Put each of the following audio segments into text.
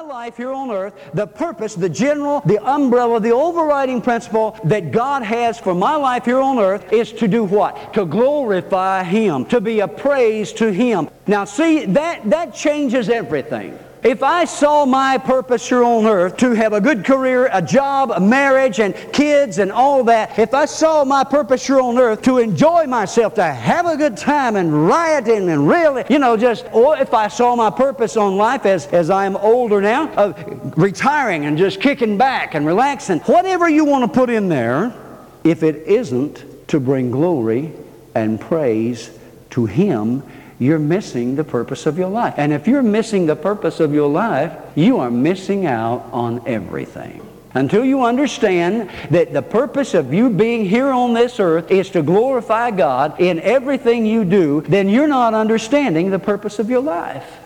life here on earth, the purpose, the general, the umbrella, the overriding principle that God has for my life here on earth is to do what? To glorify Him, to be a praise to Him. Now see, that, that changes everything. If I saw my purpose here on earth to have a good career, a job, a marriage, and kids, and all that, if I saw my purpose here on earth to enjoy myself, to have a good time and rioting and really, you know, just, or if I saw my purpose on life as, as I'm older now, of retiring and just kicking back and relaxing, whatever you want to put in there, if it isn't to bring glory and praise to Him, you're missing the purpose of your life. And if you're missing the purpose of your life, you are missing out on everything. Until you understand that the purpose of you being here on this earth is to glorify God in everything you do, then you're not understanding the purpose of your life.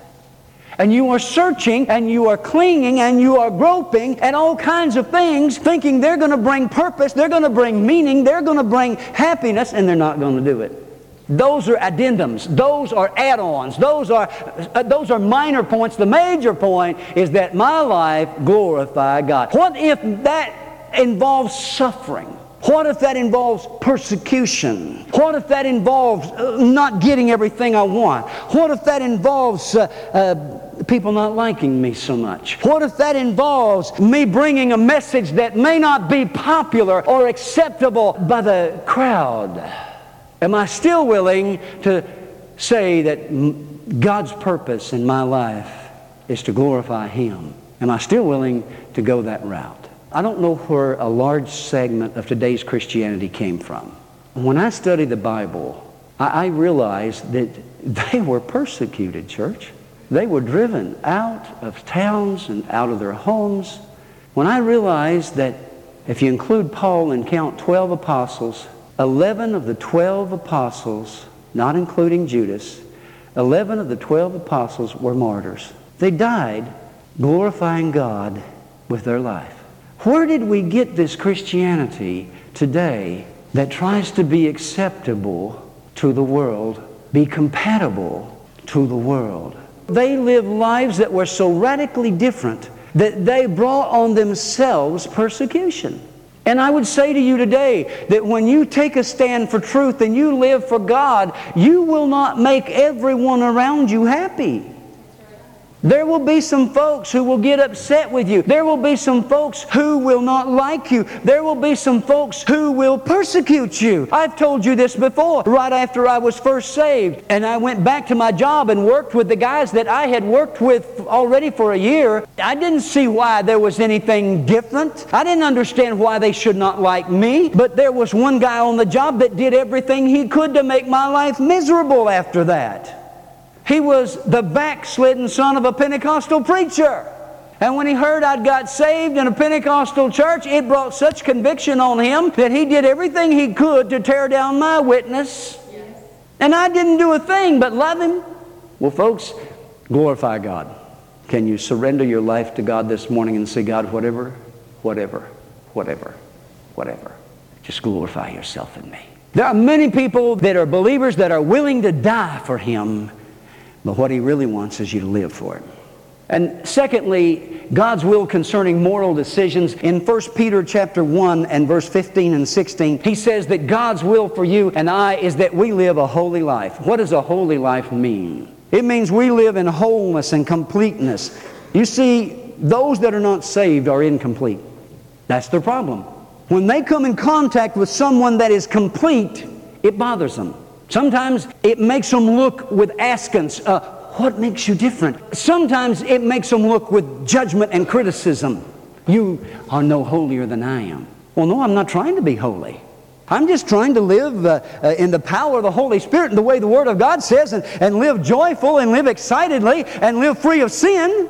And you are searching and you are clinging and you are groping and all kinds of things, thinking they're going to bring purpose, they're going to bring meaning, they're going to bring happiness, and they're not going to do it. Those are addendums. Those are add-ons. Those are, uh, those are minor points. The major point is that my life glorify God. What if that involves suffering? What if that involves persecution? What if that involves uh, not getting everything I want? What if that involves uh, uh, people not liking me so much? What if that involves me bringing a message that may not be popular or acceptable by the crowd? Am I still willing to say that God's purpose in my life is to glorify Him? Am I still willing to go that route? I don't know where a large segment of today's Christianity came from. When I study the Bible, I, I realized that they were persecuted, church. They were driven out of towns and out of their homes. When I realized that if you include Paul and count 12 apostles, 11 of the 12 apostles, not including Judas, 11 of the 12 apostles were martyrs. They died glorifying God with their life. Where did we get this Christianity today that tries to be acceptable to the world, be compatible to the world? They lived lives that were so radically different that they brought on themselves persecution. And I would say to you today that when you take a stand for truth and you live for God, you will not make everyone around you happy. There will be some folks who will get upset with you. There will be some folks who will not like you. There will be some folks who will persecute you. I've told you this before. Right after I was first saved, and I went back to my job and worked with the guys that I had worked with already for a year, I didn't see why there was anything different. I didn't understand why they should not like me. But there was one guy on the job that did everything he could to make my life miserable after that. He was the backslidden son of a Pentecostal preacher. And when he heard I'd got saved in a Pentecostal church, it brought such conviction on him that he did everything he could to tear down my witness. Yes. And I didn't do a thing but love him. Well, folks, glorify God. Can you surrender your life to God this morning and say, God, whatever, whatever, whatever, whatever, just glorify yourself in me. There are many people that are believers that are willing to die for Him but what he really wants is you to live for it. And secondly, God's will concerning moral decisions. In 1 Peter chapter 1 and verse 15 and 16, he says that God's will for you and I is that we live a holy life. What does a holy life mean? It means we live in wholeness and completeness. You see, those that are not saved are incomplete. That's their problem. When they come in contact with someone that is complete, it bothers them. Sometimes it makes them look with askance. Uh, what makes you different? Sometimes it makes them look with judgment and criticism. You are no holier than I am. Well, no, I'm not trying to be holy. I'm just trying to live uh, uh, in the power of the Holy Spirit and the way the Word of God says and, and live joyful and live excitedly and live free of sin.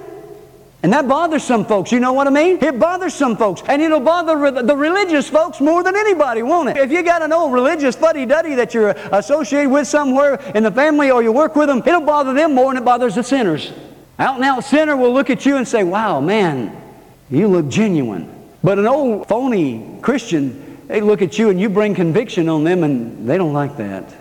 And that bothers some folks. You know what I mean? It bothers some folks. And it'll bother the religious folks more than anybody, won't it? If you got an old religious fuddy-duddy that you're associated with somewhere in the family or you work with them, it'll bother them more than it bothers the sinners. Out and out sinner will look at you and say, wow, man, you look genuine. But an old phony Christian, they look at you and you bring conviction on them and they don't like that.